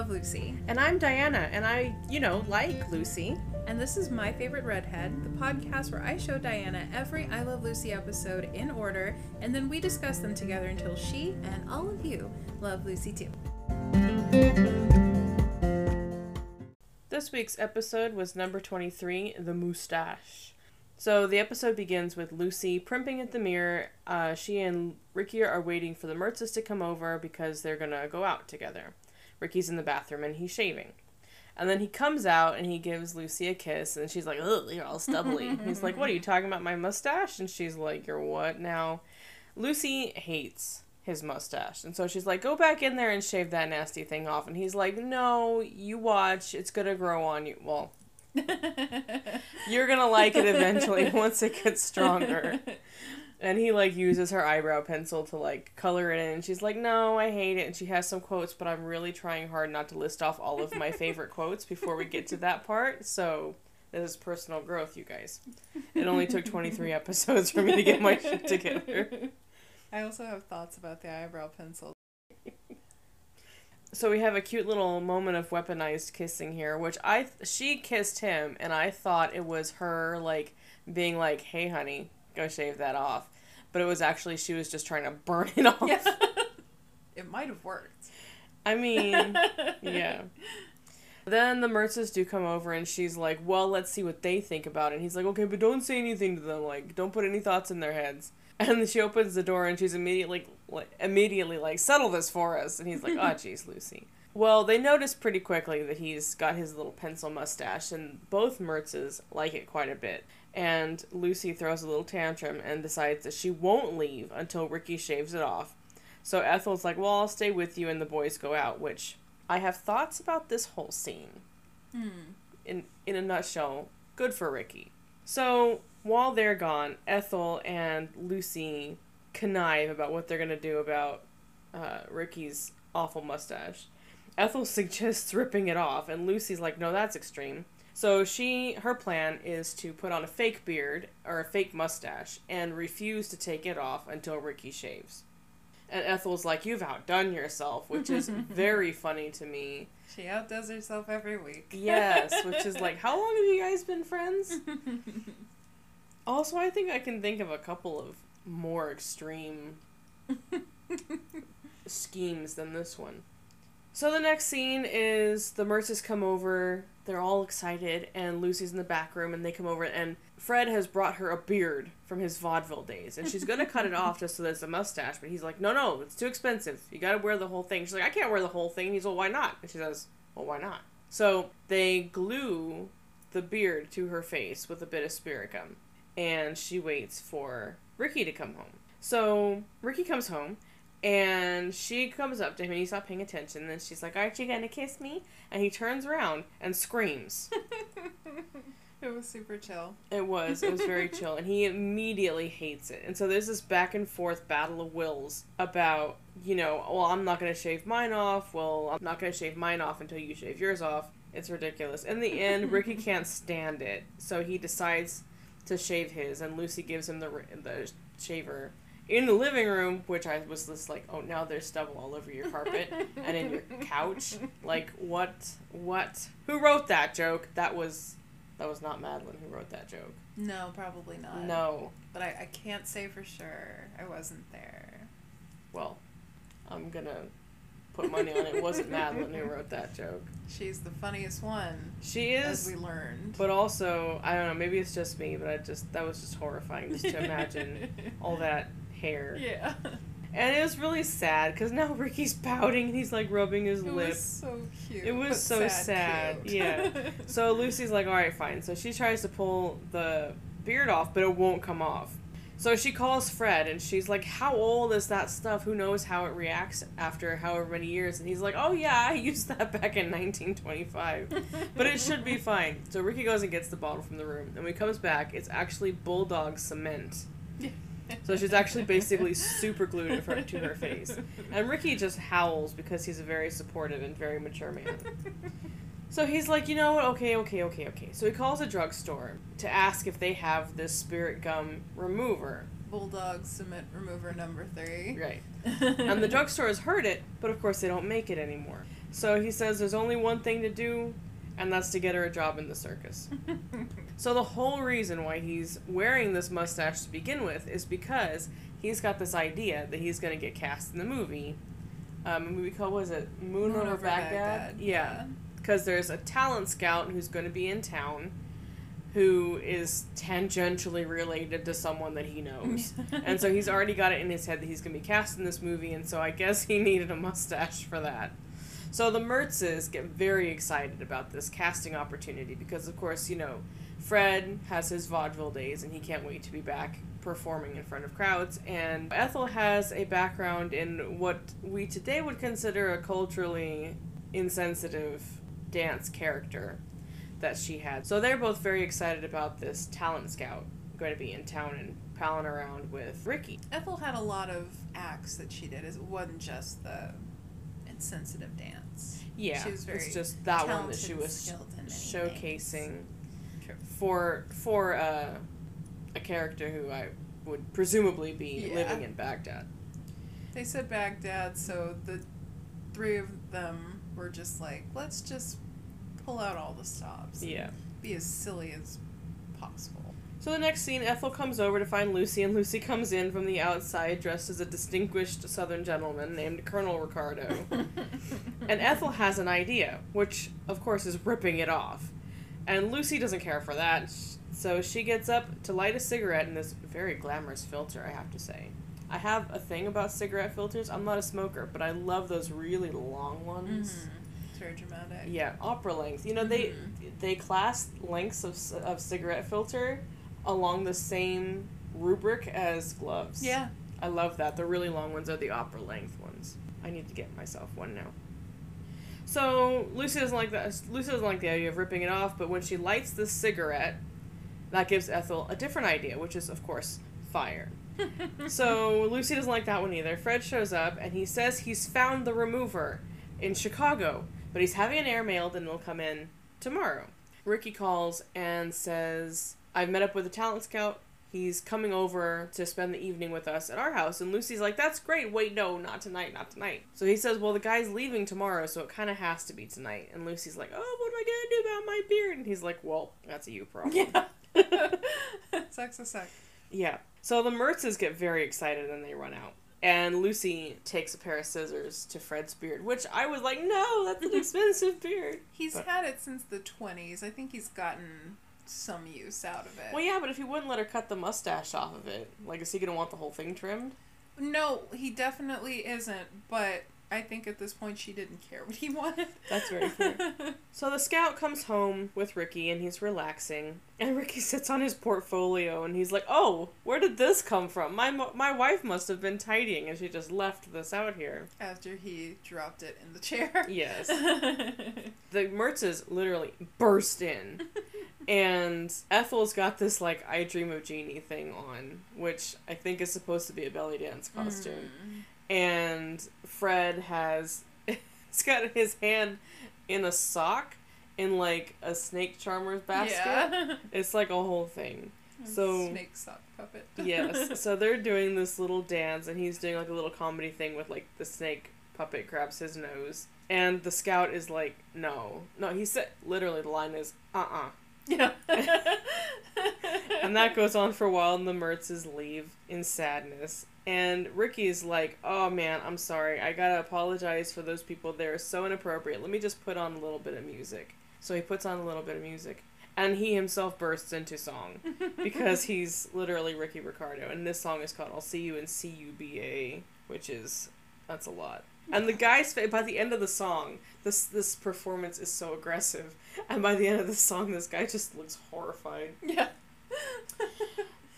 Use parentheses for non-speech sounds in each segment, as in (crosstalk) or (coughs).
love Lucy. And I'm Diana, and I, you know, like Lucy. And this is My Favorite Redhead, the podcast where I show Diana every I Love Lucy episode in order, and then we discuss them together until she and all of you love Lucy too. This week's episode was number 23, The Moustache. So the episode begins with Lucy primping at the mirror. Uh, she and Ricky are waiting for the Mertzes to come over because they're gonna go out together. Ricky's in the bathroom and he's shaving. And then he comes out and he gives Lucy a kiss and she's like, Ugh, you're all stubbly. (laughs) he's like, What are you talking about my mustache? And she's like, You're what now? Lucy hates his mustache. And so she's like, Go back in there and shave that nasty thing off. And he's like, No, you watch, it's gonna grow on you. Well, (laughs) you're gonna like it eventually (laughs) once it gets stronger. And he like uses her eyebrow pencil to like color it in. And she's like, "No, I hate it." And she has some quotes, but I'm really trying hard not to list off all of my favorite quotes before we get to that part. So this is personal growth, you guys. It only took 23 episodes for me to get my shit together. I also have thoughts about the eyebrow pencil. So we have a cute little moment of weaponized kissing here, which I she kissed him, and I thought it was her like being like, "Hey, honey, go shave that off," but it was actually she was just trying to (laughs) burn it off. Yeah. it might have worked. I mean, yeah. Then the Mertzes do come over, and she's like, "Well, let's see what they think about it." And he's like, "Okay, but don't say anything to them. Like, don't put any thoughts in their heads." (laughs) And she opens the door, and she's immediately, like, immediately like, "Settle this for us." And he's like, "Oh, (laughs) jeez, Lucy." Well, they notice pretty quickly that he's got his little pencil mustache, and both Mertzes like it quite a bit. And Lucy throws a little tantrum and decides that she won't leave until Ricky shaves it off. So Ethel's like, Well, I'll stay with you, and the boys go out, which I have thoughts about this whole scene. Hmm. In, in a nutshell, good for Ricky. So while they're gone, Ethel and Lucy connive about what they're going to do about uh, Ricky's awful mustache. Ethel (laughs) suggests ripping it off, and Lucy's like, no, that's extreme. So she, her plan is to put on a fake beard or a fake mustache and refuse to take it off until Ricky shaves. And Ethel's like, you've outdone yourself, which is (laughs) very funny to me. She outdoes herself every week. Yes, which is like, how long have you guys been friends? (laughs) Also, I think I can think of a couple of more extreme (laughs) schemes than this one. So the next scene is the Mertzes come over. They're all excited, and Lucy's in the back room, and they come over, and Fred has brought her a beard from his vaudeville days, and she's gonna cut it off just so there's a mustache, but he's like, no, no, it's too expensive. You gotta wear the whole thing. She's like, I can't wear the whole thing. He's like, why not? And she says, well, why not? So they glue the beard to her face with a bit of spirit gum, and she waits for Ricky to come home. So Ricky comes home, and she comes up to him and he's not paying attention. And then she's like, Aren't you gonna kiss me? And he turns around and screams. (laughs) it was super chill. It was. It was very (laughs) chill. And he immediately hates it. And so there's this back and forth battle of wills about, you know, well, I'm not gonna shave mine off. Well, I'm not gonna shave mine off until you shave yours off. It's ridiculous. In the end, Ricky (laughs) can't stand it. So he decides to shave his, and Lucy gives him the, the shaver in the living room, which I was just like, oh, now there's stubble all over your carpet and in your couch. Like, what? What? Who wrote that joke? That was, that was not Madelyn who wrote that joke. No, probably not. No. But I, I can't say for sure. I wasn't there. Well, I'm gonna put money on it. Wasn't Madelyn who wrote that joke. She's the funniest one. She is. we learned. But also, I don't know. Maybe it's just me, but I just that was just horrifying just to imagine all that hair. Yeah. And it was really sad because now (laughs) Ricky's pouting and he's like rubbing his lips. It lip. was so cute. It was so sad, cute. yeah. (laughs) So Lucy's like, all right, fine. So she tries to pull the beard off, but it won't come off. So she calls Fred and she's like, how old is that stuff? Who knows how it reacts after however many years? And he's like, oh yeah, I used that (laughs) back in 1925. but it should be fine. So Ricky goes and gets the bottle from the room. And when he comes back, it's actually bulldog cement. So she's actually basically super glued in front to her face. And Ricky just howls because he's a very supportive and very mature man. So he's like, you know what? Okay, okay, okay, okay. So he calls a drugstore to ask if they have this spirit gum remover. Bulldog cement remover number three. Right. (laughs) And the drugstore has heard it, but of course they don't make it anymore. So he says there's only one thing to do, and that's to get her a job in the circus. (laughs) so the whole reason why he's wearing this mustache to begin with is because he's got this idea that he's going to get cast in the movie. Um, a movie called, was it Moon, Moon over, over Baghdad? Baghdad, Yeah. yeah. Because there's a talent scout who's going to be in town who is tangentially related to someone that he knows. (laughs) and so he's already got it in his head that he's going to be cast in this movie, and so I guess he (laughs) needed a mustache for that. So the Mertzes get very excited about this casting opportunity because, of course, you know, Fred has his vaudeville days and he can't wait to be back performing in front of crowds. And Ethel has a background in what we today would consider a culturally insensitive dance character that she had. So they're both very excited about this talent scout going to be in town and palling around with Ricky. Ethel had a lot of acts that she did. It wasn't just the insensitive dance. Yeah, She was very it's just that one that she was skilled in showcasing things. For for uh, a character who I would presumably be Yeah. living in Baghdad. They said Baghdad, so the three of them were just like, let's just pull out all the stops. Yeah. Be as silly as possible. So the next scene, Ethel comes over to find Lucy, and Lucy comes in from the outside dressed as a distinguished Southern gentleman named Colonel Ricardo. (laughs) and Ethel has an idea, which of course is ripping it off. And Lucy doesn't care for that, so she gets up to light a cigarette in this very glamorous filter, I have to say. I have a thing about cigarette filters. I'm not a smoker, but I love those really long ones. Mhm. It's very dramatic. Yeah, opera length. You know, they Mhm. they class lengths of, of cigarette filter along the same rubric as gloves. Yeah. I love that. The really long ones are the opera length ones. I need to get myself one now. So Lucy doesn't like that. Lucy doesn't like the idea of ripping it off, but when she lights the cigarette, that gives Ethel a different idea, which is of course fire. (laughs) so Lucy doesn't like that one either. Fred shows up and he says he's found the remover in Chicago, but he's having an air mailed and it'll come in tomorrow. Ricky calls and says, I've met up with a talent scout. He's coming over to spend the evening with us at our house. And Lucy's like, That's great. Wait, no, not tonight, not tonight. So he says, Well, the guy's leaving tomorrow, so it kind of has to be tonight. And Lucy's like, Oh, what am I going to do about my beard? And he's like, Well, that's a you problem. Yeah. (laughs) Sucks a suck. Yeah. So the Mertzes get very excited and they run out. And Lucy takes a pair of scissors to Fred's beard, which I was like, no, that's an (laughs) expensive beard. He's But- had it since the 20s. I think he's gotten some use out of it. Well, yeah, but if he wouldn't let her cut the mustache off of it, like, is he gonna want the whole thing trimmed? No, he definitely isn't, but I think at this point she didn't care what he wanted. That's very (laughs) fair. So the scout comes home with Ricky and he's relaxing. And (laughs) Ricky sits on his portfolio and he's like, "Oh, where did this come from? My mo- my wife must have been tidying and she just left this out here." After he dropped it in the chair. Yes. (laughs) the Mertzes literally burst in. And Ethel's got this like I Dream of Jeannie thing on, which I think is supposed to be a belly dance costume. Mm. And Fred has (laughs) he's got his hand in a sock in like a snake charmer's basket. Yeah. (laughs) It's like a whole thing. So- snake sock puppet. (laughs) Yes. so they're doing this little dance and he's doing like a little comedy thing with like the snake puppet grabs his nose. And the scout is like, no. No, he said literally the line is uh uh yeah. And that goes on for a while and the Mertzes leave in sadness. And Ricky's like, Oh man, I'm sorry. I gotta apologize for those people. They're so inappropriate. Let me just put on a little bit of music. So he puts on a little bit of music. And he himself bursts into song (laughs) because he's literally Ricky Ricardo. And this song is called I'll See You in CUBA, which is, that's a lot. And the guy's fa- by the end of the song, this this performance is so aggressive, and by the end of the song, this guy just looks horrified. yeah. (laughs)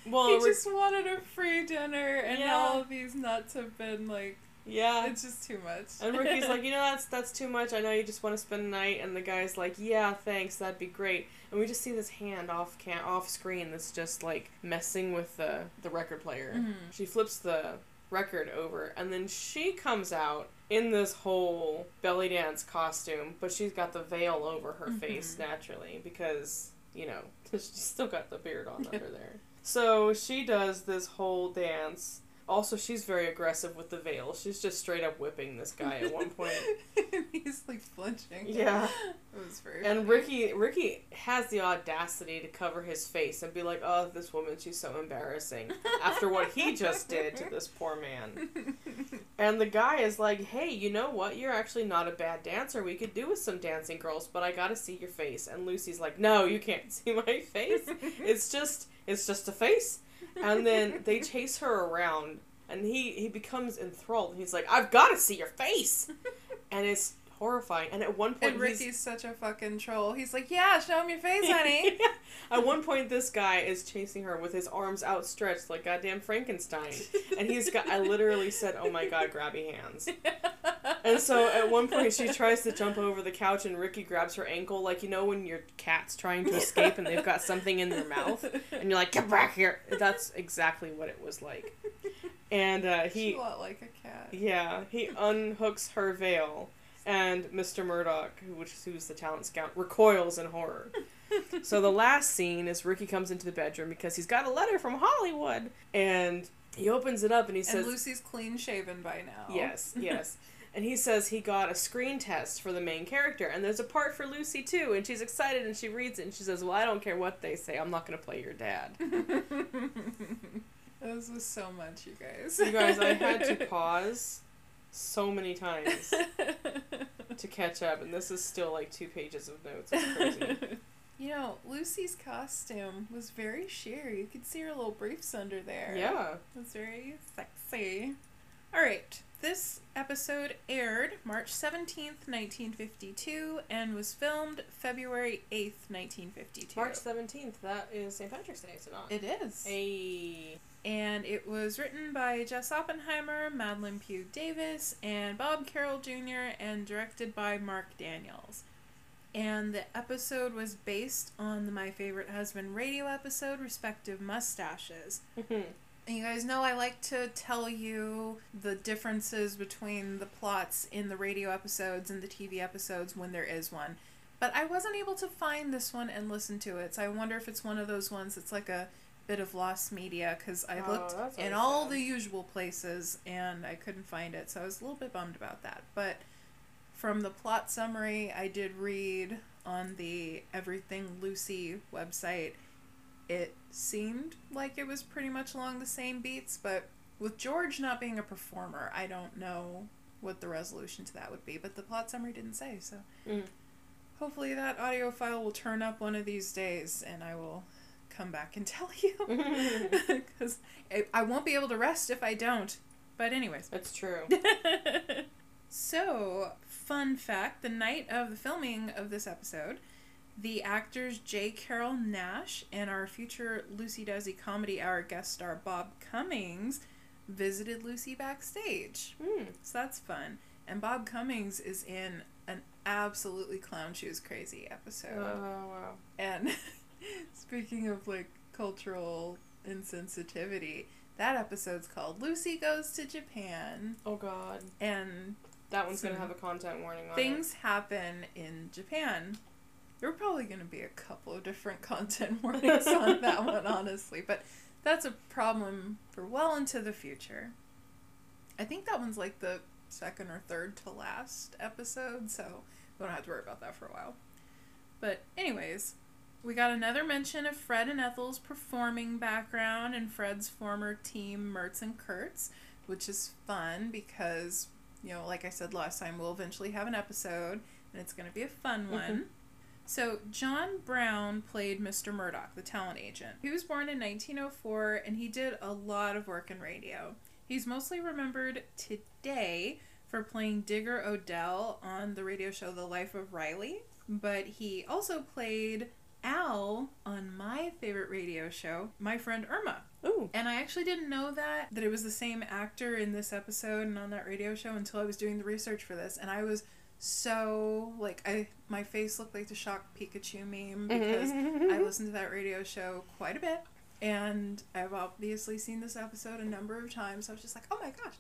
Well, he just wanted a free dinner, and Yeah. all of these nuts have been like, yeah, it's just too much. And Ricky's like, (laughs) you know, that's that's too much. I know you just want to spend the night. And the guy's like, yeah, thanks, that'd be great. And we just see this hand off can off screen that's just like messing with the the record player. Mhm. She flips the record over, and then she comes out in this whole belly dance costume, but she's got the veil over her face Mhm. naturally because you know (laughs) she's still got the beard on under there. So she does this whole dance Also, she's very aggressive with the veil. She's just straight up whipping this guy at one point. (laughs) He's like flinching. Yeah. It was very And funny. Ricky Ricky has the audacity to cover his face and be like, "Oh, this woman, she's so embarrassing." After what he just did to this poor man. (laughs) And the guy is like, "Hey, you know what? You're actually not a bad dancer. We could do with some dancing girls, but I got to see your face." And Lucy's like, "No, you can't (laughs) see my face. It's just it's just a face." And then they chase her around and he he becomes enthralled. He's like, "I've got to see your face." And it's horrifying. And at one point And he's- Ricky's such a fucking troll. He's like, "Yeah, show him your face, (laughs) honey." At one point, this guy is chasing her with his arms outstretched like goddamn Frankenstein, and he's got. I literally said, "Oh my god, grabby hands!" (laughs) And so at one point, she tries to jump over the couch, and Ricky grabs her ankle, like you know when your cat's trying to escape and they've got something in their mouth, and you're like, "Get back here!" That's exactly what it was like. And uh, he, a lot like a cat. yeah, he unhooks her veil, and Mr. Murdoch, who- which who's the talent scout, recoils in horror. (laughs) So the last scene is Ricky comes into the bedroom because he's got a letter from Hollywood, and he opens it up and he and says, Lucy's clean shaven by now. "Yes, (laughs) yes." And he says he got a screen test for the main character, and there's a part for Lucy too, and she's excited and she reads it and she says, "Well, I don't care what they say, I'm not going to play your dad." (laughs) this was so much, you guys. You guys, I had to pause so many times (laughs) to catch up, and this is still like two pages of notes. It's crazy. (laughs) You know, Lucy's costume was very sheer. You could see her little briefs under there. Yeah. It was very sexy. All right. This episode aired March 17th, 1952, and was filmed February 8th, 1952. March 17th, that is St. Patrick's Day, is it not? It is. A. And it was written by Jess Oppenheimer, Madelyn Pugh Davis, and Bob Carroll Jr., and directed by Marc Daniels. And the episode was based on the My Favorite Husband radio episode, Respective Mustaches. Mm-hmm. And you guys know I like to tell you the differences between the plots in the radio episodes and the TV episodes when there is one. But I wasn't able to find this one and listen to it, so I wonder if it's one of those ones that's like a bit of lost media because I Oh, looked in all sad. the usual places and I couldn't find it, so I was a little bit bummed about that. But from the plot summary I did read on the Everything Lucy website, it seemed like it was pretty much along the same beats, but with George not being a performer, I don't know what the resolution to that would be, but the plot summary didn't say, so Mm. hopefully that audio file will turn up one of these days and I will come back and (laughs) tell you. (laughs) Because I won't be able to rest if I don't. But, anyways. That's true. (laughs) so, fun fact the night of the filming of this episode, the actors J. Carrol Naish and our future Lucy Desi Comedy Hour guest star Bob Cummings visited Lucy backstage. Hmm. So that's fun. And Bob Cummings is in an absolutely clown shoes crazy episode. Oh, wow. And (laughs) speaking of like cultural insensitivity, that episode's called Lucy Goes to Japan. Oh, God. And That one's going to have a content warning on things happen in Japan. There are probably going to be a couple of different (laughs) content warnings on (laughs) that one, honestly. But that's a problem for well into the future. I think that one's like the second or third to last episode, so we don't have to worry about that for a while. But, anyways, we got another mention of Fred and Ethel's performing background and Fred's former team, Mertz and Kurtz, which is fun because, you know, like I said last time, we'll eventually have an episode and it's going to be a fun mm-hmm. one. So, John Brown played Mr. Murdoch, the talent agent. He was born in 1904 and he did a lot of work in radio. He's mostly remembered today for playing Digger O'Dell on the radio show The Life of Riley, but he also played Al on my favorite radio show, My Friend Irma. Ooh. And I actually didn't know that that it was the same actor in this episode and on that radio show until I was doing the research for this, and I was so like I my face looked like the shocked Pikachu meme because I (laughs) listened to that radio show quite a bit, and I've obviously seen this episode a number of times. So I was just like, oh my gosh,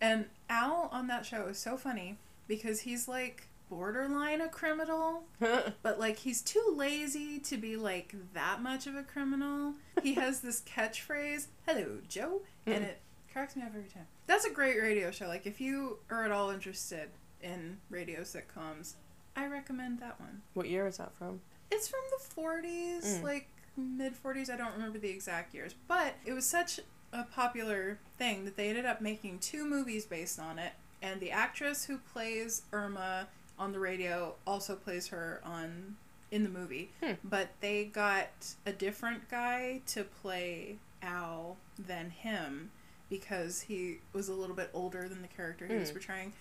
and Al on that show is so funny because he's like borderline a criminal, (laughs) but like he's too lazy to be like that much of a criminal. He has this catchphrase, "Hello, Joe," and it Cracks me up every time. That's a great radio show. Like if you are at all interested in radio sitcoms, I recommend that one. What year is that from? It's from the 40s, Mm. like mid 40s. I don't remember the exact years, but it was such a popular thing that they ended up making two movies based on it. And the actress who plays Irma on the radio also plays her on in the movie. Hmm. But they got a different guy to play Al than him because he was a little bit older than the character he was Hmm. portraying.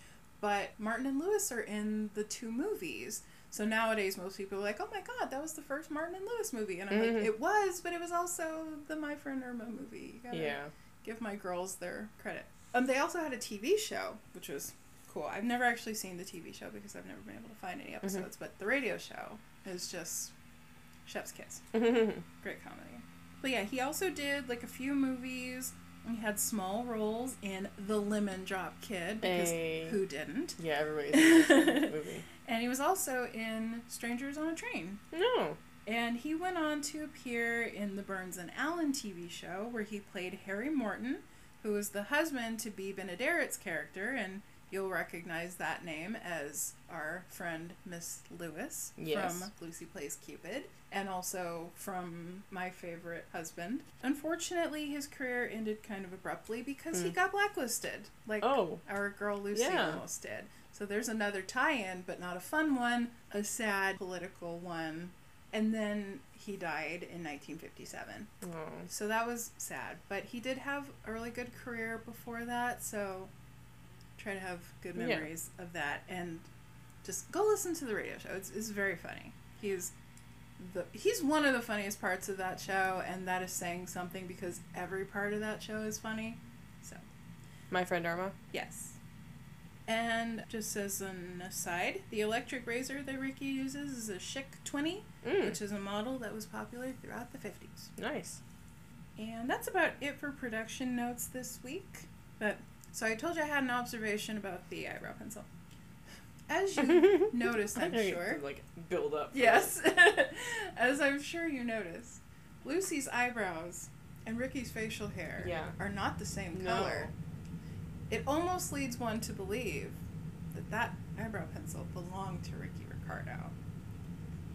But Martin and Lewis are in the two movies. So nowadays, most people are like, "Oh my God, that was the first Martin and Lewis movie," and I'm Mhm. like, "It was, but it was also the My Friend Irma movie." You gotta Yeah. give my girls their credit. Um, they also had a TV show, which was cool. I've never actually seen the TV show because I've never been able to find any mm-hmm. episodes. But the radio show is just chef's kiss. (laughs) Great comedy. But yeah, he also did like a few movies. He had small roles in The Lemon Drop Kid because Hey. who didn't? yeah, everybody's (laughs) movie. And he was also in Strangers on a Train. No. And he went on to appear in the Burns and Allen TV show where he played Harry Morton, who was the husband to Bea Benaderet's character, and you'll recognize that name as our friend Miss Lewis Yes. from Lucy Plays Cupid, and also from My Favorite Husband. Unfortunately, his career ended kind of abruptly because he Hmm. got blacklisted, like Oh. our girl Lucy Yeah. almost did. So there's another tie-in, but not a fun one, a sad political one. And then he died in 1957. Oh. So that was sad, but he did have a really good career before that, so try to have good Yeah. memories of that and just go listen to the radio show. It's, it's very funny. He's the he's one of the funniest parts of that show and that is saying something because every part of that show is funny. So My friend Irma. Yes. And just as an aside, the electric razor that Ricky uses is a Schick 20, Mm. which is a model that was popular throughout the 50s. Nice. And that's about it for production notes this week. But so I told you I had an observation about the eyebrow pencil. As you (laughs) noticed, I'm sure. like build up. Yes. (laughs) As I'm sure you noticed, Lucy's eyebrows and Ricky's facial hair Yeah. are not the same No. color. It almost leads one to believe that that eyebrow pencil belonged to Ricky Ricardo.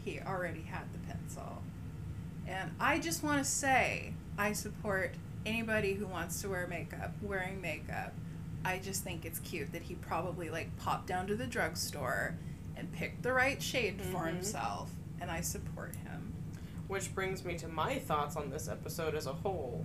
He already had the pencil. And I just want to say I support anybody who wants to wear makeup wearing makeup. I just think it's cute that he probably like popped down to the drugstore and picked the right shade for Mhm. himself and I support him. Which brings me to my thoughts on this episode as a whole,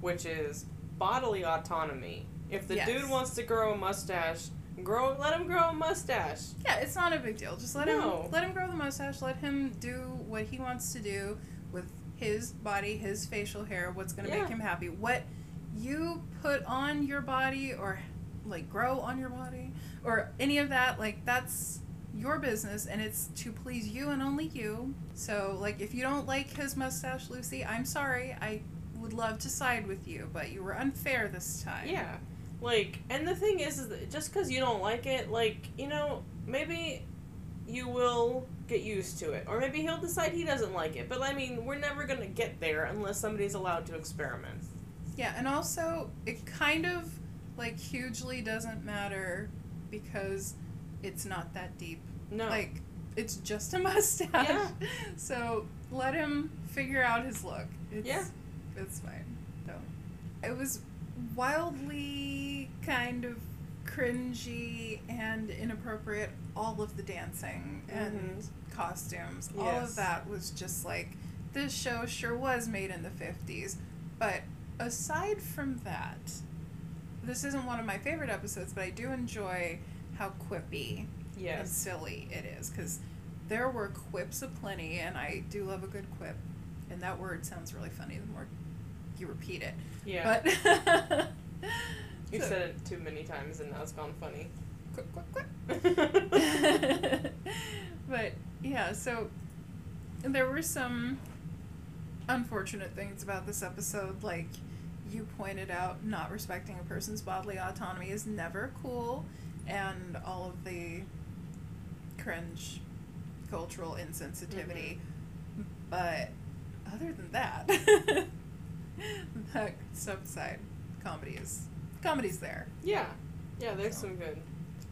which is bodily autonomy. If the Yes. dude wants to grow a mustache, grow let him grow a mustache. Yeah, it's not a big deal. Just let No. him let him grow the mustache. Let him do what he wants to do with his body, his facial hair. What's going to Yeah. make him happy? What you put on your body or like grow on your body or any of that, like that's your business and it's to please you and only you. So like if you don't like his mustache, Lucy, I'm sorry. I would love to side with you, but you were unfair this time. Yeah. Like, and the thing is, is that just because you don't like it, like, you know, maybe you will get used to it. Or maybe he'll decide he doesn't like it. But I mean, we're never going to get there unless somebody's allowed to experiment. Yeah, and also it kind of like hugely doesn't matter because it's not that deep. No. Like it's just a (laughs) mustache. Yeah. So let him figure out his look. It's, Yeah. It's fine. So it was wildly kind of cringy and inappropriate. All of the dancing and mm-hmm. costumes, yes. all of that was just like this show sure was made in the fifties. But aside from that, this isn't one of my favorite episodes, but I do enjoy how quippy and silly it is because there were quips aplenty, and I do love a good quip. And that word sounds really funny the more you repeat it. Yeah. But (laughs) You've So- said it too many times and now it's gone funny. quip, quip, quip. (laughs) (laughs) but yeah, so there were some unfortunate things about this episode, like you pointed out, not respecting a person's bodily autonomy is never cool, and all of the cringe cultural insensitivity. But other than that, (laughs) that stuff aside, comedy is comedy's there. Yeah, yeah. There's So. some good.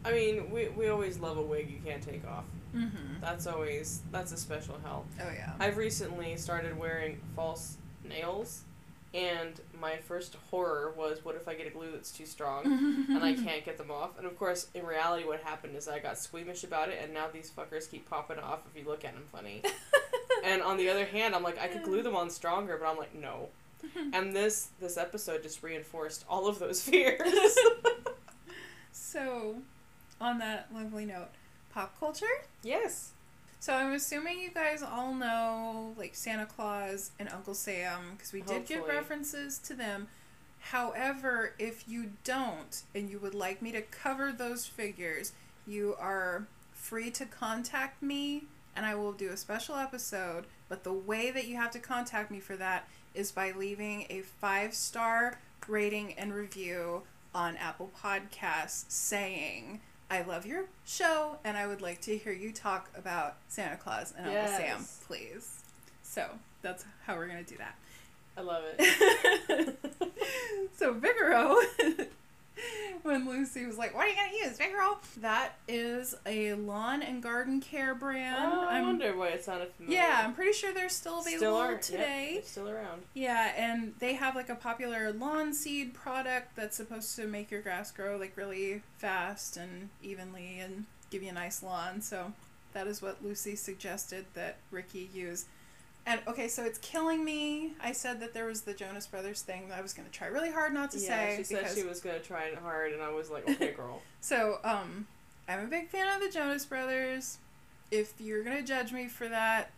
I mean, we we always love a wig you can't take off. Mm-hmm. That's always that's a special help. Oh yeah. I've recently started wearing false nails, and my first horror was, what if I get a glue that's too strong (laughs) and I can't get them off? And of course, in reality, what happened is I got squeamish about it, and now these fuckers keep popping off if you look at them funny. (laughs) and on the other hand, I'm like, I could glue them on stronger, but I'm like, no. (laughs) And this this episode just reinforced all of those fears. So, on that lovely note, pop culture. yes. So I'm assuming you guys all know like Santa Claus and Uncle Sam because we did give references to them. However, if you don't and you would like me to cover those figures, you are free to contact me and I will do a special episode. But the way that you have to contact me for that is by leaving a five star rating and review on Apple Podcasts saying, I love your show and I would like to hear you talk about Santa Claus and Uncle Sam, please. So that's how we're going to do that. I love it. (laughs) so Vigoro, (laughs) when Lucy was like, "What are you gonna use, Vigoro?" That is a lawn and garden care brand. oh, I I'm- wonder why it sounded familiar. Yeah, I'm pretty sure they're still available still are, today. Yep, they're still around. Yeah, and they have like a popular lawn seed product that's supposed to make your grass grow like really fast and evenly and give you a nice lawn. So that is what Lucy suggested that Ricky use. And okay, so it's killing me. I said that there was the Jonas Brothers thing that I was going to try really hard not to yeah, say she said she was gonna try it hard, and I was like, okay, (laughs) girl. so um I'm a big fan of the Jonas Brothers. If you're going to judge me for that,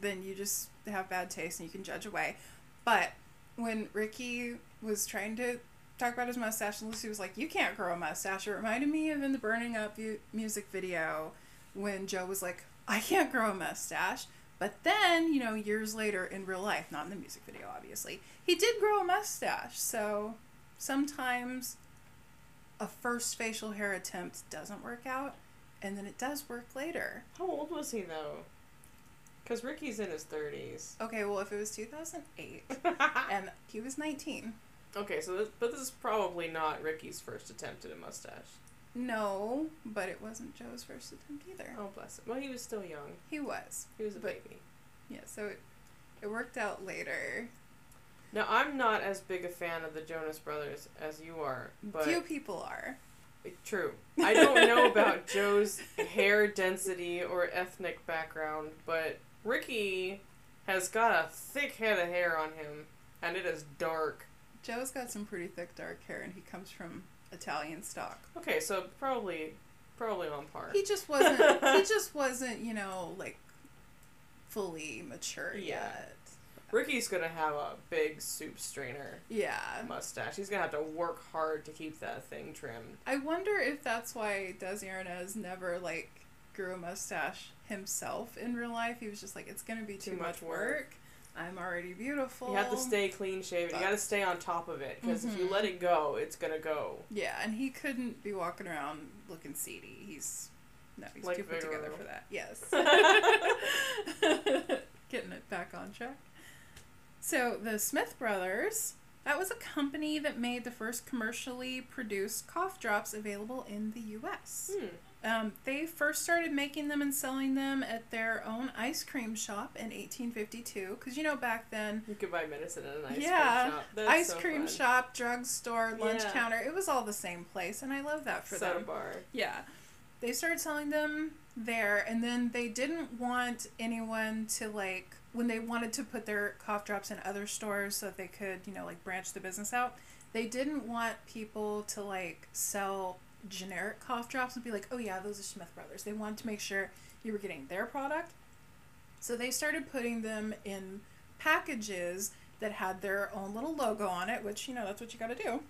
then you just have bad taste and you can judge away. But when Ricky was trying to talk about his mustache, and Lucy was like, "You can't grow a mustache." It reminded me of in the Burning Up music video when Joe was like, "I can't grow a mustache." But then, you know, years later in real life, not in the music video, obviously, he did grow a mustache. So sometimes a first facial hair attempt doesn't work out, and then it does work later. How old was he though? Because Ricky's in his thirties. Okay, well, if it was 2008 (laughs) and he was 19, okay, so this, but this is probably not Ricky's first attempt at a mustache. No, but it wasn't Joe's first attempt either. Oh bless him. Well, he was still young. He was. He was a But- baby. Yeah, so it, it worked out later. Now I'm not as big a fan of the Jonas Brothers as you are, but Few people are. True. I don't know about (laughs) Joe's hair density or ethnic background, but Ricky has got a thick head of hair on him, and it is dark. Joe's got some pretty thick dark hair, and he comes from Italian stock. Okay, so probably, probably on par. He just wasn't. he (laughs) just wasn't, you know, like fully mature Yeah. yet. Ricky's gonna have a big soup strainer Yeah. mustache. He's gonna have to work hard to keep that thing trimmed. I wonder if that's why Desi Arnaz never like grew a mustache himself in real life. He was just like, it's gonna be too, Too much, much work. work. I'm already beautiful. You have to stay clean shaven. You gotta stay on top of it, because if you Mhm. let it go, it's gonna go. Yeah, and he couldn't be walking around looking seedy. He's no, he's Like too put together for that. Yes. (laughs) (laughs) Getting it back on track. So the Smith brothers, that was a company that made the first commercially produced cough drops available in the U.S. Hmm. Um, they first started making them and selling them at their own ice cream shop in 1852. Because you know back then, You could buy medicine at an ice Yeah, cream shop. That's ice so cream fun. shop, drugstore, lunch Yeah. counter, it was all the same place, and I love that for Soda them. bar. Yeah. They started selling them there, and then they didn't want anyone to, like, when they wanted to put their cough drops in other stores so that they could, you know, like, branch the business out, they didn't want people to, like, sell generic cough drops and be like, oh, yeah, those are Smith Brothers. They wanted to make sure you were getting their product. So they started putting them in packages that had their own little logo on it, which, you know, that's what you got to do.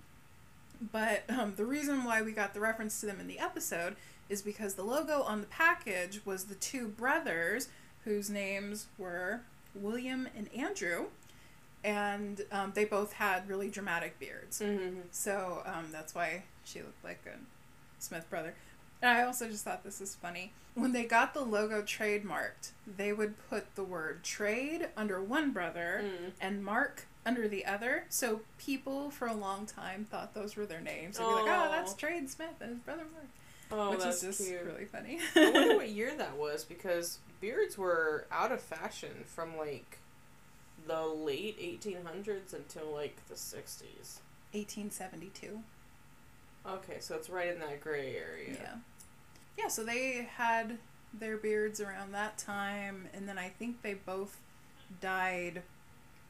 But um, the reason why we got the reference to them in the episode is because the logo on the package was the two brothers whose names were William and Andrew, and um, they both had really dramatic beards. Mm-hmm. So um, that's why she looked like a Smith brother. And I also just thought this is funny. When they got the logo trademarked, they would put the word trade under one brother Mm. and mark under the other. So people for a long time thought those were their names. They'd be like, oh, that's Trade Smith and his brother Mark. Oh, which that's is just cute. really funny. I wonder what (laughs) year that was because beards were out of fashion from like the late 1800s until like the 60s. 1872. Okay, so it's right in that gray area. Yeah. Yeah, so they had their beards around that time, and then I think they both died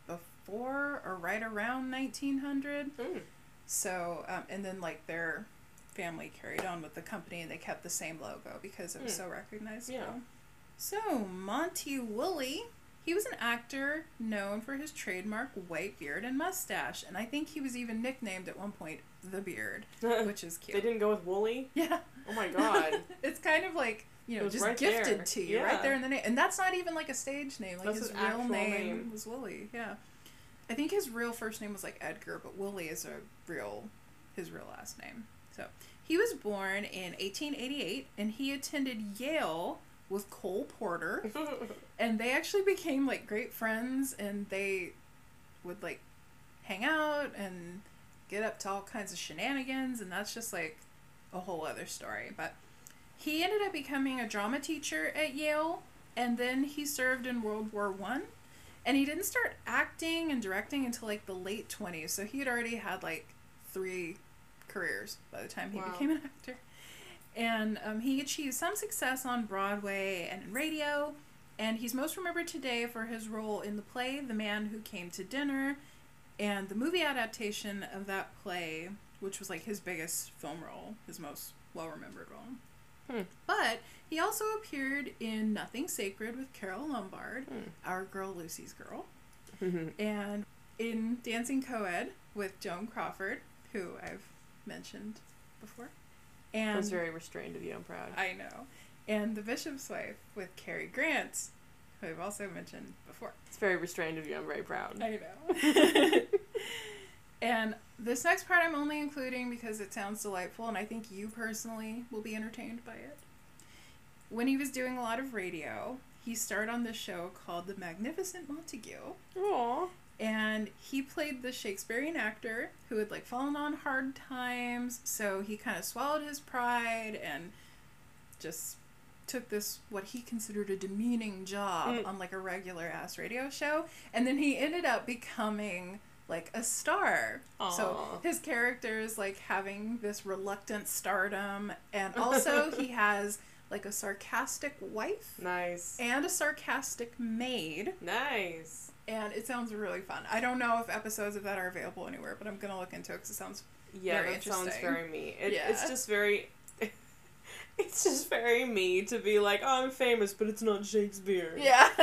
before or right around 1900. Mm. So, um, and then like their family carried on with the company and they kept the same logo because it was Hmm. so recognizable. Yeah. So, Monty Woolley, he was an actor known for his trademark white beard and mustache, and I think he was even nicknamed at one point the Beard, (laughs) which is cute. they didn't go with Wooly? Yeah. Oh my god. (laughs) it's kind of like you know just right gifted there. to you Yeah. right there in the name, and that's not even like a stage name. Like That's his his real name, name. was Woolley. Yeah, I think his real first name was like Edgar, but Woolley is a real his real last name. So he was born in 1888, and he attended Yale with Cole Porter, (laughs) and they actually became like great friends, and they would like hang out and get up to all kinds of shenanigans, and that's just like a whole other story. But he ended up becoming a drama teacher at Yale, and then he served in World War One, and he didn't start acting and directing until like the late twenties. So he had already had like three careers by the time he Wow. became an actor. And um, he achieved some success on Broadway and in radio, and he's most remembered today for his role in the play The Man Who Came to Dinner, and the movie adaptation of that play, which was like his biggest film role, his most well remembered role. Hmm. But he also appeared in Nothing Sacred with Carole Lombard, Hmm. our girl Lucy's girl, Mhm. and in Dancing Coed with Joan Crawford, who I've mentioned before. And That's very restrained of you, I'm proud. I know. And The Bishop's Wife with Cary Grant, who I've also mentioned before. It's very restrained of you, I'm very proud. I know. (laughs) (laughs) and this next part I'm only including because it sounds delightful and I think you personally will be entertained by it. When he was doing a lot of radio, he starred on this show called The Magnificent Montague. Aw. And he played the Shakespearean actor who had like fallen on hard times, so he kind of swallowed his pride and just took this what he considered a demeaning job Mm. on like a regular ass radio show, and then he ended up becoming like a star. So his character is like having this reluctant stardom, and (laughs) also he has like a sarcastic wife Nice. and a sarcastic maid. Nice. And it sounds really fun. I don't know if episodes of that are available anywhere, but I'm gonna look into it because it sounds. Yeah, Very that sounds very me. It, Yeah. It's just very. (laughs) It's just very me to be like, oh, I'm famous, but it's not Shakespeare. Yeah, (laughs)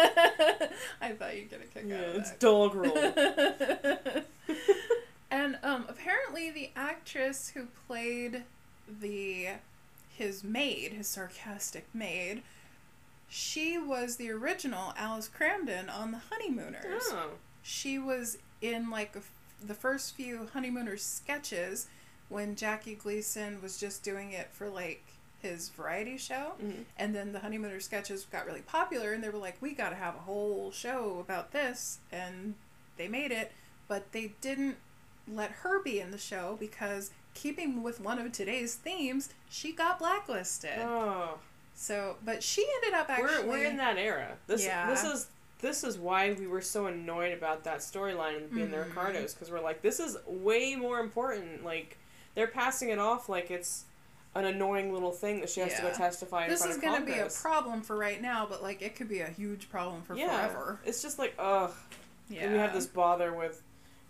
I thought you'd get a kick Yeah, out of it's that. dog roll. (laughs) and um, apparently, the actress who played the his maid, his sarcastic maid, she was the original Alice Kramden on The Honeymooners. oh. she was in like a f the first few honeymooners sketches when Jackie Gleason was just doing it for like his variety show Mhm. and then the honeymooner sketches got really popular and they were like we got to have a whole show about this and they made it but they didn't let her be in the show because keeping with one of today's themes she got blacklisted Oh. So but she ended up actually We're, we're in that era. This Yeah. this is this is why we were so annoyed about that storyline in being the Mhm. Ricardos because we're like this is way more important. Like they're passing it off like it's an annoying little thing that she has to go Yeah. testify in this front is going to be a problem for right now but like it could be a huge problem for yeah, forever it's just like ugh. yeah And we have this bother with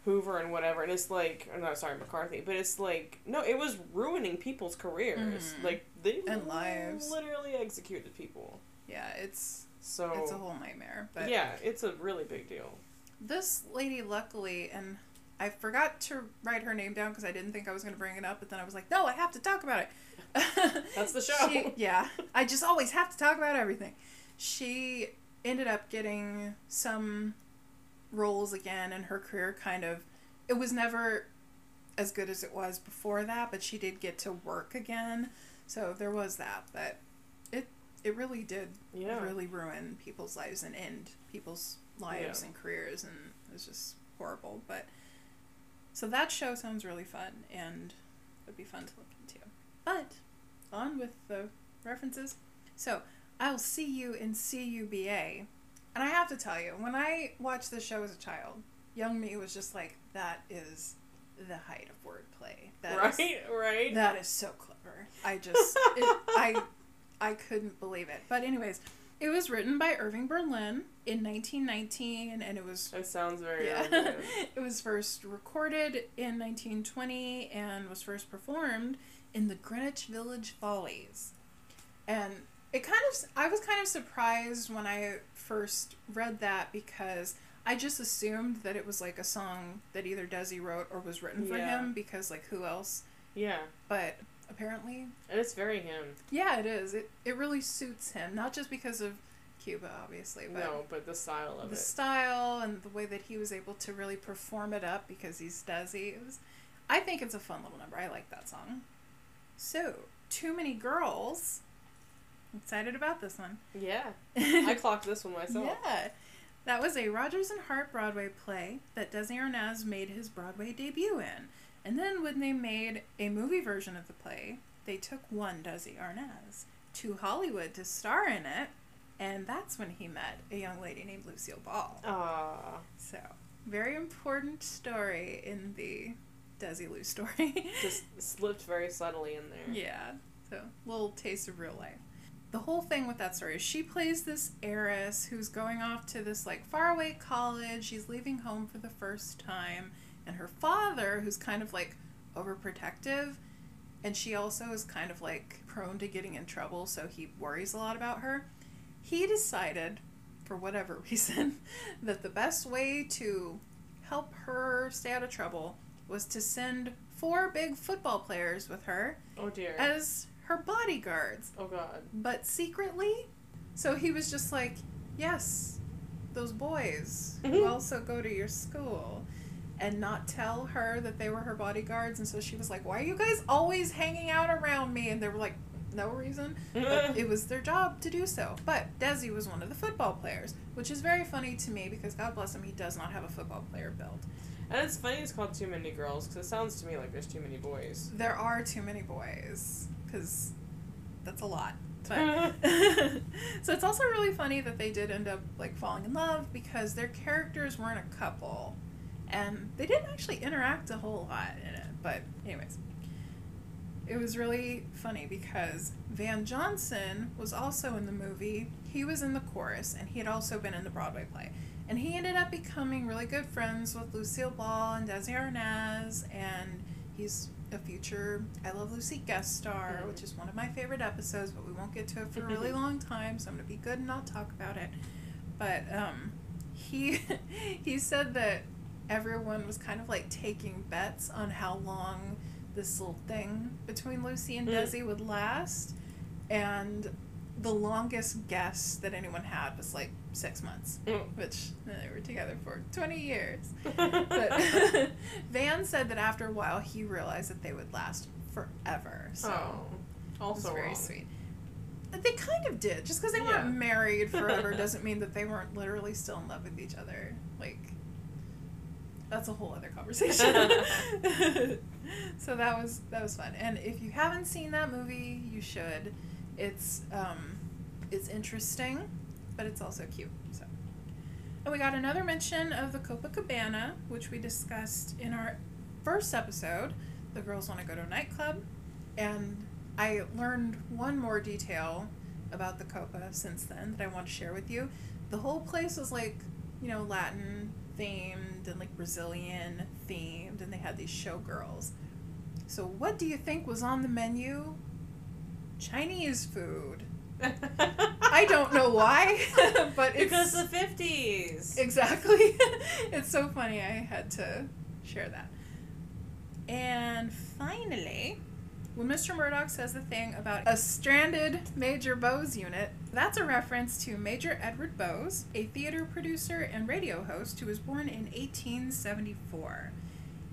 Hoover and whatever, and it's like, I'm not sorry, McCarthy, but it's like, no, it was ruining people's careers. Mhm. Like they And lives. literally executed people. yeah it's So it's a whole nightmare but yeah, it's a really big deal. this lady luckily and i forgot to write her name down because i didn't think i was going to bring it up but then i was like no i have to talk about it (laughs) That's the show. She- (laughs) yeah i just always have to talk about everything she ended up getting some roles again and her career kind of it was never as good as it was before that but she did get to work again so there was that but it it really did Yeah. really ruin people's lives and end people's lives Yeah. and careers and it was just horrible. But so that show sounds really fun and would be fun to look into. But on with the references. So I'll see you in CUBA. And I have to tell you, when I watched this show as a child, young me was just like, that is the height of wordplay. That right, is- right. that is so clever. I just, it, (laughs) I, I couldn't believe it. But anyways, it was written by Irving Berlin in 1919, and it was It sounds very yeah. yeah. (laughs) it was first recorded in 1920 and was first performed in the Greenwich Village Follies. And it kind of I was kind of surprised when I first read that because I just assumed that it was like a song that either Desi wrote or was written for Yeah. him because like who else? yeah, But apparently, and it's very him. yeah, it is. It it really suits him, not just because of Cuba obviously, but No, but the style of the it. The style and the way that he was able to really perform it up because he's Desi. It was, I think it's a fun little number. I like that song. So, Too Many Girls. Excited about this one. Yeah, (laughs) I clocked this one myself. Yeah. That was a Rodgers and Hart Broadway play that Desi Arnaz made his Broadway debut in. And then when they made a movie version of the play, they took one Desi Arnaz to Hollywood to star in it, and that's when he met a young lady named Lucille Ball. Ah, So, very important story in the Desilu story. just (laughs) slipped very subtly in there. yeah. So, little taste of real life. The whole thing with that story is she plays this heiress who's going off to this like faraway college. She's leaving home for the first time, and her father, who's kind of like overprotective, and she also is kind of like prone to getting in trouble, so he worries a lot about her. He decided, for whatever (laughs) reason, that the best way to help her stay out of trouble was to send four big football players with her Oh dear. as her bodyguards, oh god. but secretly. So he was just like, Yes, those boys who Mhm. also go to your school. And not tell her that they were her bodyguards. And so she was like, Why are you guys always hanging out around me? And they were like, No reason. But it was their job to do so. But Desi was one of the football players, which is very funny to me because God bless him, he does not have a football player build. and it's funny it's called Too Many Girls because it sounds to me like there's too many boys. There are too many boys because that's a lot. But (laughs) (laughs) so it's also really funny that they did end up like falling in love because their characters weren't a couple, and they didn't actually interact a whole lot in it. But anyways, it was really funny because Van Johnson was also in the movie. He was in the chorus, and he had also been in the Broadway play. And he ended up becoming really good friends with Lucille Ball and Desi Arnaz, and he's a future I Love Lucy guest star, Mhm. which is one of my favorite episodes, but we won't get to it for a really long time, so I'm gonna be good and not talk about it. But um, he (laughs) he said that everyone was kind of like taking bets on how long this little thing between Lucy and Mm. Desi would last, and the longest guess that anyone had was like six months, Mm. which uh, they were together for twenty years. (laughs) But (laughs) Van said that after a while he realized that they would last forever. So oh, also very wrong. sweet. They kind of did. Just because they Yeah. weren't married forever (laughs) doesn't mean that they weren't literally still in love with each other. Like, that's a whole other conversation. so that was that was fun. And if you haven't seen that movie, you should. It's um, it's interesting, but it's also cute. So. And we got another mention of the Copacabana, which we discussed in our first episode. The girls want to go to a nightclub, and I learned one more detail about the Copa since then that I want to share with you. The whole place was like, you know, Latin themed and like Brazilian themed, and they had these showgirls. So, what do you think was on the menu? Chinese food. I don't know why, (laughs) but it's because the fifties. Exactly. (laughs) it's so funny. I had to share that. And finally, when Mr. Murdoch says the thing about a stranded Major Bowes unit, that's a reference to Major Edward Bowes, a theater producer and radio host who was born in 1874.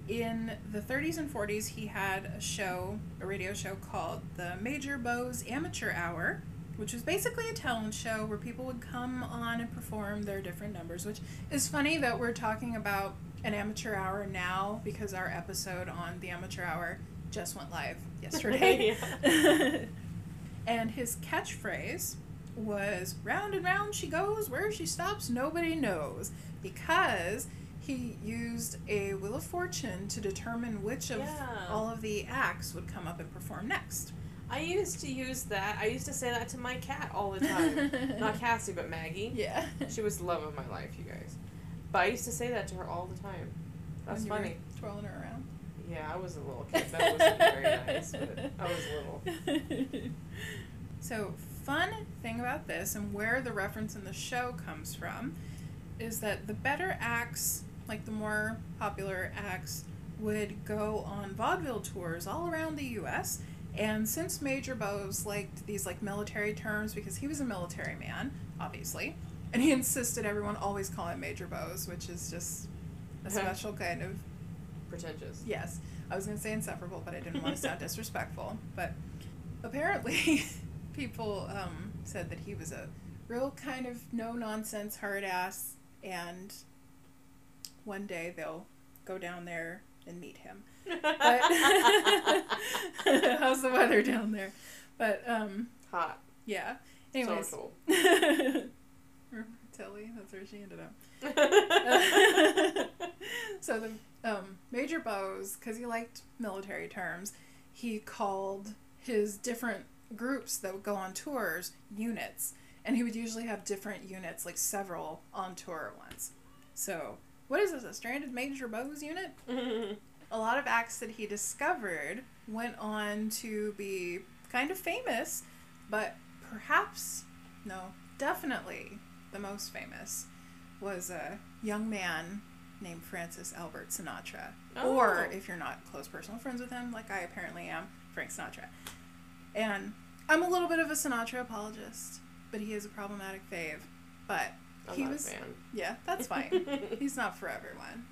In the 30s and 40s, he had a show, a radio show called the Major Bowes Amateur Hour, which was basically a talent show where people would come on and perform their different numbers, which is funny that we're talking about an amateur hour now because our episode on the amateur hour just went live (laughs) yesterday. (laughs) and his catchphrase was round and round she goes, where she stops, nobody knows. Because he used a Wheel of Fortune to determine which of Yeah. all of the acts would come up and perform next. I used to use that. I used to say that to my cat all the time. (laughs) Not Cassie, but Maggie. Yeah. She was the love of my life, you guys. But I used to say that to her all the time. That's funny. Twirling her around. Yeah, I was a little kid. That wasn't very (laughs) nice, but I was little. (laughs) so, fun thing about this and where the reference in the show comes from is that the better acts, like the more popular acts, would go on vaudeville tours all around the US. And since Major Bowes liked these like military terms because he was a military man, obviously, and he insisted everyone always call him Major Bowes, which is just a special kind of Pretentious. Yes, I was going to say insufferable, but I didn't want to sound (laughs) disrespectful. But apparently, (laughs) people um, said that he was a real kind of no nonsense hard ass, and one day they'll go down there and meet him. But (laughs) (laughs) how's the weather down there? But um, Hot. yeah. Anyways, Social. (laughs) Tilly, that's where she ended up. so the um, Major Bowes, because he liked military terms, he called his different groups that would go on tours units, and he would usually have different units, like several on tour at once. So, what is this? A stranded Major Bowes unit? A lot of acts that he discovered went on to be kind of famous, but perhaps, no, definitely the most famous was a young man named Francis Albert Sinatra. Or, Oh. if you're not close personal friends with him, like I apparently am, Frank Sinatra. And I'm a little bit of a Sinatra apologist, but he is a problematic fave. But I'm he was, fan. yeah, that's fine. (laughs) He's not for everyone.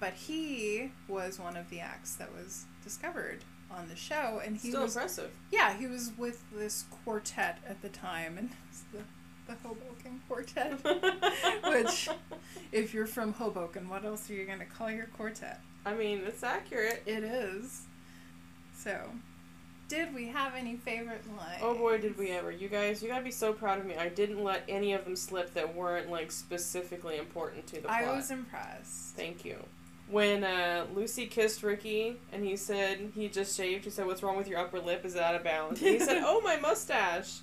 But he was one of the acts that was discovered on the show, and he Still was impressive. yeah, he was with this quartet at the time, and (laughs) the the Hoboken Quartet. (laughs) Which, if you're from Hoboken, what else are you gonna call your quartet? I mean, it's accurate. It is. So, did we have any favorite lines? Oh boy, did we ever. You guys, you gotta be so proud of me. I didn't let any of them slip that weren't, like, specifically important to the plot. I was impressed. Thank you. When uh, Lucy kissed Ricky and he said he just shaved, he said, What's wrong with your upper lip? Is it out of bounds? And he said, (laughs) Oh, my mustache.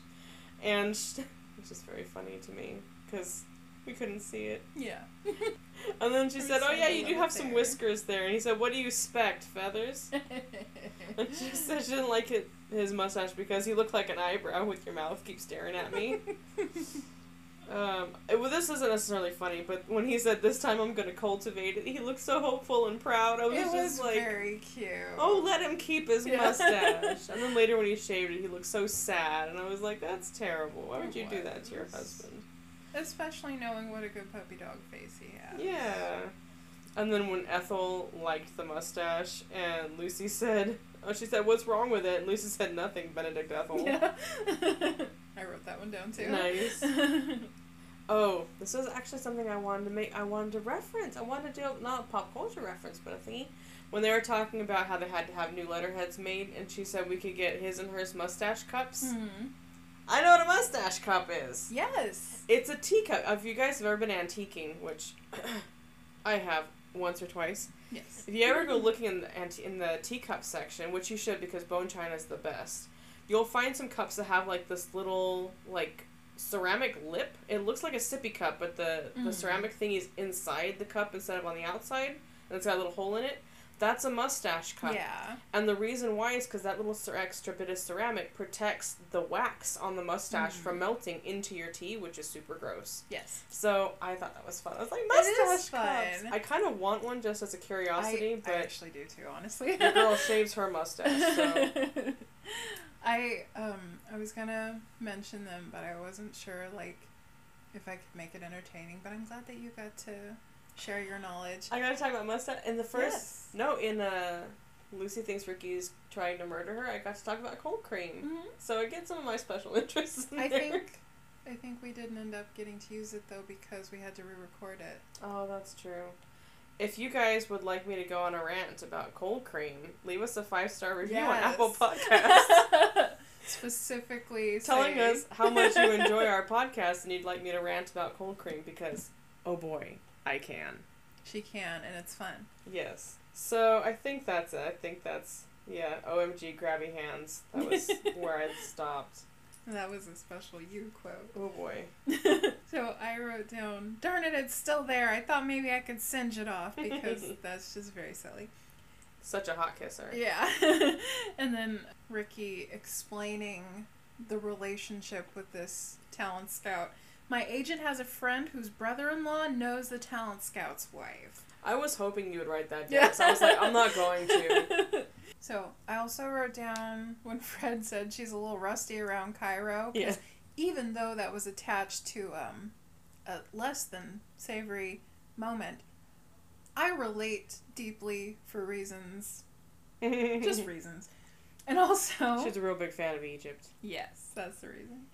And sh- (laughs) it's just very funny to me because we couldn't see it. Yeah. (laughs) And then she said, Oh, yeah, you do have it some whiskers there. And he said, What do you expect? Feathers? And she said she didn't like it, his mustache because he looked like an eyebrow with your mouth keep staring at me. Um, it- well, this isn't necessarily funny, but when he said, This time I'm going to cultivate it, he looked so hopeful and proud. I was it just was like, very cute. Oh, let him keep his Yeah. mustache. (laughs) and then later when he shaved it, he looked so sad. And I was like, That's terrible. Why would It you do that to your husband? Especially knowing what a good puppy dog face he has. Yeah. And then when Ethel liked the mustache and Lucy said, Oh, she said, What's wrong with it? And Lucy said, Nothing, Benedict Ethel. Yeah. (laughs) I wrote that one down too. Nice. (laughs) Oh, this is actually something I wanted to make. I wanted to reference. I wanted to do not a pop culture reference, but a thingy. When they were talking about how they had to have new letterheads made, and she said we could get his and hers mustache cups. Mhm. I know what a mustache cup is. Yes. It's a teacup. If you guys have ever been antiquing, which (coughs) I have once or twice, Yes. if you ever go looking in the anti- in the teacup section, which you should because bone china is the best, you'll find some cups that have like this little like ceramic lip. It looks like a sippy cup, but the the Mm. ceramic thing is inside the cup instead of on the outside, and it's got a little hole in it. That's a mustache cup. Yeah. And the reason why is because that little extra bit of ceramic protects the wax on the mustache Mhm. from melting into your tea, which is super gross. Yes. So I thought that was fun. I was like, mustache cups. fun. I kind of want one just as a curiosity, I, but I actually do too, honestly. the girl (laughs) shaves her mustache, so (laughs) I um I was gonna mention them, but I wasn't sure like if I could make it entertaining. But I'm glad that you got to share your knowledge. I gotta talk about mustache. In the first, Yes. no, in uh, Lucy thinks Ricky's trying to murder her. I got to talk about cold cream, Mhm. so I get some of my special (laughs) interests. In I there. think I think we didn't end up getting to use it though because we had to re-record it. Oh, that's true. If you guys would like me to go on a rant about cold cream, leave us a five star review on Apple (laughs) Podcasts. Specifically telling say- us how much you (laughs) enjoy our podcast and you'd like me to rant about cold cream because, oh boy, I can. She can, and it's fun. Yes. So I think that's it. I think that's, yeah, OMG, grabby hands. That was (laughs) where I stopped. That was a special you quote. Oh boy. (laughs) (laughs) so I wrote down, darn it, it's still there. I thought maybe I could singe it off (laughs) because that's just very silly. Such a hot kisser. Yeah. and then Ricky explaining the relationship with this talent scout. My agent has a friend whose brother in law knows the talent scout's wife. I was hoping you would write that down. So I was like, I'm not going to. So I also wrote down when (laughs) Fred said she's a little rusty around Cairo. Yeah. Even though that was attached to um, a less than savory moment, I relate deeply for reasons, (laughs) just reasons. And also, (laughs) She's a real big fan of Egypt. yes, that's the reason.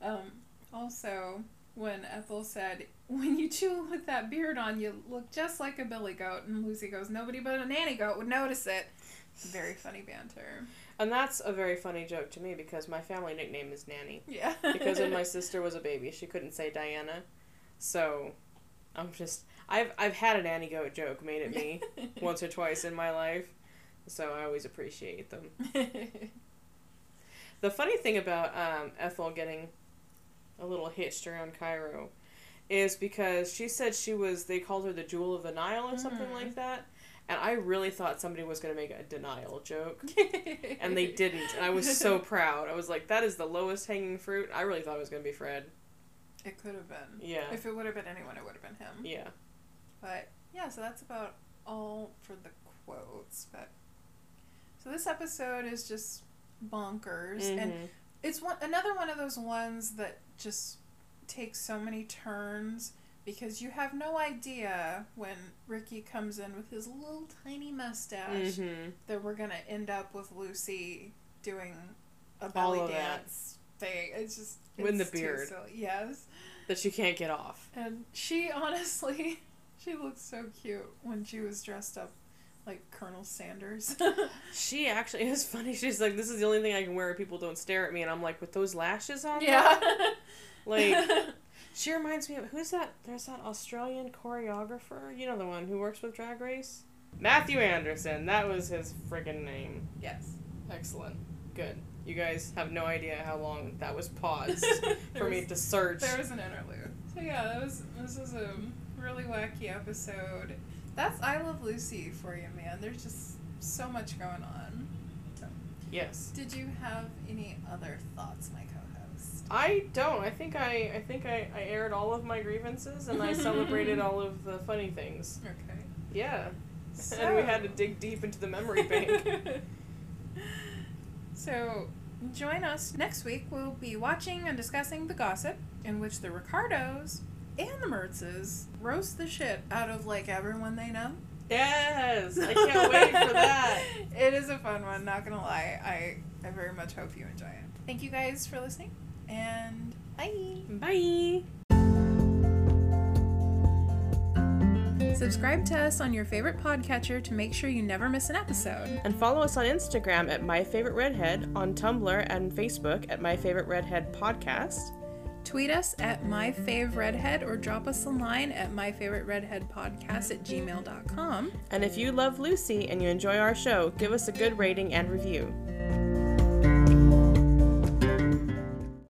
Um, also, when Ethel said, "When you chew with that beard on, you look just like a billy goat," and Lucy goes, "Nobody but a nanny goat would notice it." Very funny banter. And that's a very funny joke to me because my family nickname is Nanny. Yeah. Because when my (laughs) sister was a baby, she couldn't say Diana. So I'm just I've I've had an Annie goat joke made at me (laughs) once or twice in my life. So I always appreciate them. (laughs) The funny thing about um, Ethel getting a little hitched around Cairo is because she said she was they called her the jewel of the Nile or something Mhm. like that. And I really thought somebody was gonna make a denial joke. (laughs) And they didn't. And I was so (laughs) proud. I was like, that is the lowest hanging fruit. I really thought it was gonna be Fred. It could have been. Yeah. If it would have been anyone, it would have been him. Yeah. But yeah, so that's about all for the quotes. But so this episode is just bonkers, and Mhm. it's one another one of those ones that just takes so many turns because you have no idea when Ricky comes in with his little tiny mustache Mhm. that we're gonna end up with Lucy doing a belly of that. dance thing. It's just the it's too beard. silly. Yes. That she can't get off. And she honestly, (laughs) she looked so cute when she was dressed up like Colonel Sanders. (laughs) She actually it was funny. She's like, "This is the only thing I can wear people don't stare at me," and I'm like, "With those lashes on." yeah. Like, (laughs) she reminds me of who's that? There's that Australian choreographer. You know the one who works with Drag Race. Matthew Anderson. That was his friggin' name. yes. Excellent. Good. You guys have no idea how long that was paused (laughs) for me to search. There was an interlude. So yeah, that was this was a really wacky episode. That's I Love Lucy for you, man. There's just so much going on. So, Yes. did you have any other thoughts, my co-host? I don't. I think I I think I, I aired all of my grievances and I celebrated all of the funny things. (laughs) Okay. Yeah. So. (laughs) And we had to dig deep into the memory bank. (laughs) so, join us next week. We'll be watching and discussing The Gossip, in which the Ricardos and the Mertzes roast the shit out of like everyone they know. yes. I can't wait for that. it is a fun one, not gonna lie. I, I very much hope you enjoy it. Thank you guys for listening, and bye. Bye. Subscribe to us on your favorite podcatcher to make sure you never miss an episode. And follow us on Instagram at My Favorite Redhead, on Tumblr and Facebook at My Favorite Redhead Podcast. Tweet us at myfavredhead or drop us a line at myfavoriteredheadpodcast at gmail.com. And if you love Lucy and you enjoy our show, give us a good rating and review.